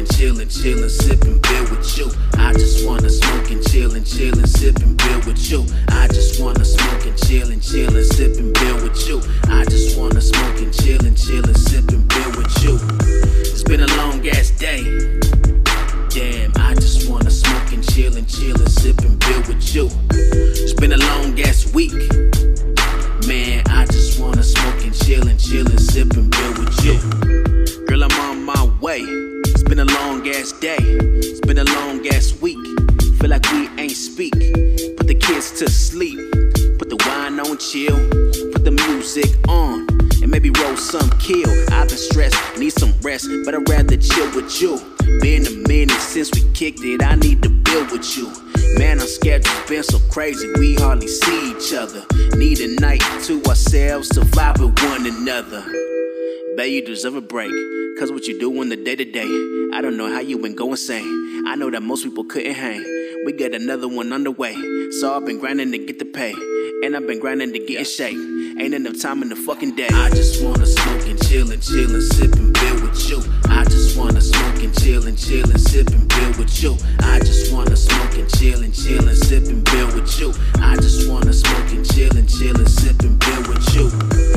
and chillin', chillin', sippin' beer with you. I just wanna smoke and chillin', chillin', sippin' beer with you. I just wanna smoke and chillin', chillin', sippin' beer with you. I just wanna smoke and chill and chillin', chillin', sippin' beer with you. It's been a long ass day. Damn, I just wanna smoke and chillin', chillin', sippin' beer with you. It's been a long ass week. Man, I just wanna smoke and chillin', chillin', sippin' beer with ass day. It's been a long ass week. Feel like we ain't speak. Put the kids to sleep. Put the wine on chill. Put the music on. And maybe roll some kill. I've been stressed, need some rest, but I'd rather chill with you. Been a minute since we kicked it. I need to build with you. Man, our schedule's been so crazy, we hardly see each other. Need a night to ourselves to vibe with one another. Bet you deserve a break. Cause what you do in the day to day, I don't know how you been going insane. I know that most people couldn't hang. We got another one underway. So I've been grinding to get the pay. And I've been grinding to get in shape. Ain't enough time in the fucking day. I just wanna smoke and chillin', chillin', sippin' beer with you. I just wanna smoke and chillin', chillin', sippin' beer with you. I just wanna smoke and chillin', chillin', sippin' beer with you. I just wanna smoke and chillin', chillin', sippin' beer with you. It's been a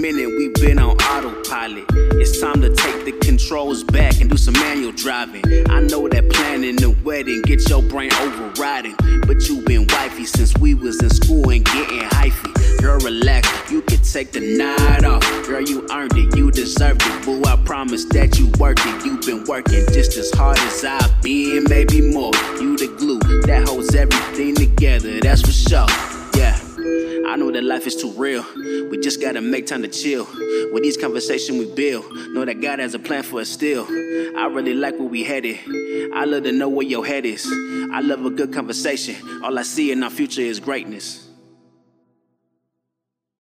minute, we've been on autopilot. It's time to take the controls back and do some manual driving. I know that planning the wedding get your brain overriding. But you been wifey since we was in school and getting hyphy. Girl, relax, you can take the night off. Girl, you earned it, you deserved it. Boo, I promise that you worked it. You've been working just as hard as I've been, maybe more. You the glue that holds everything together, that's for sure. Yeah. I know that life is too real. We just gotta make time to chill. With each conversation we build, know that God has a plan for us still. I really like where we headed. I love to know where your head is. I love a good conversation. All I see in our future is greatness.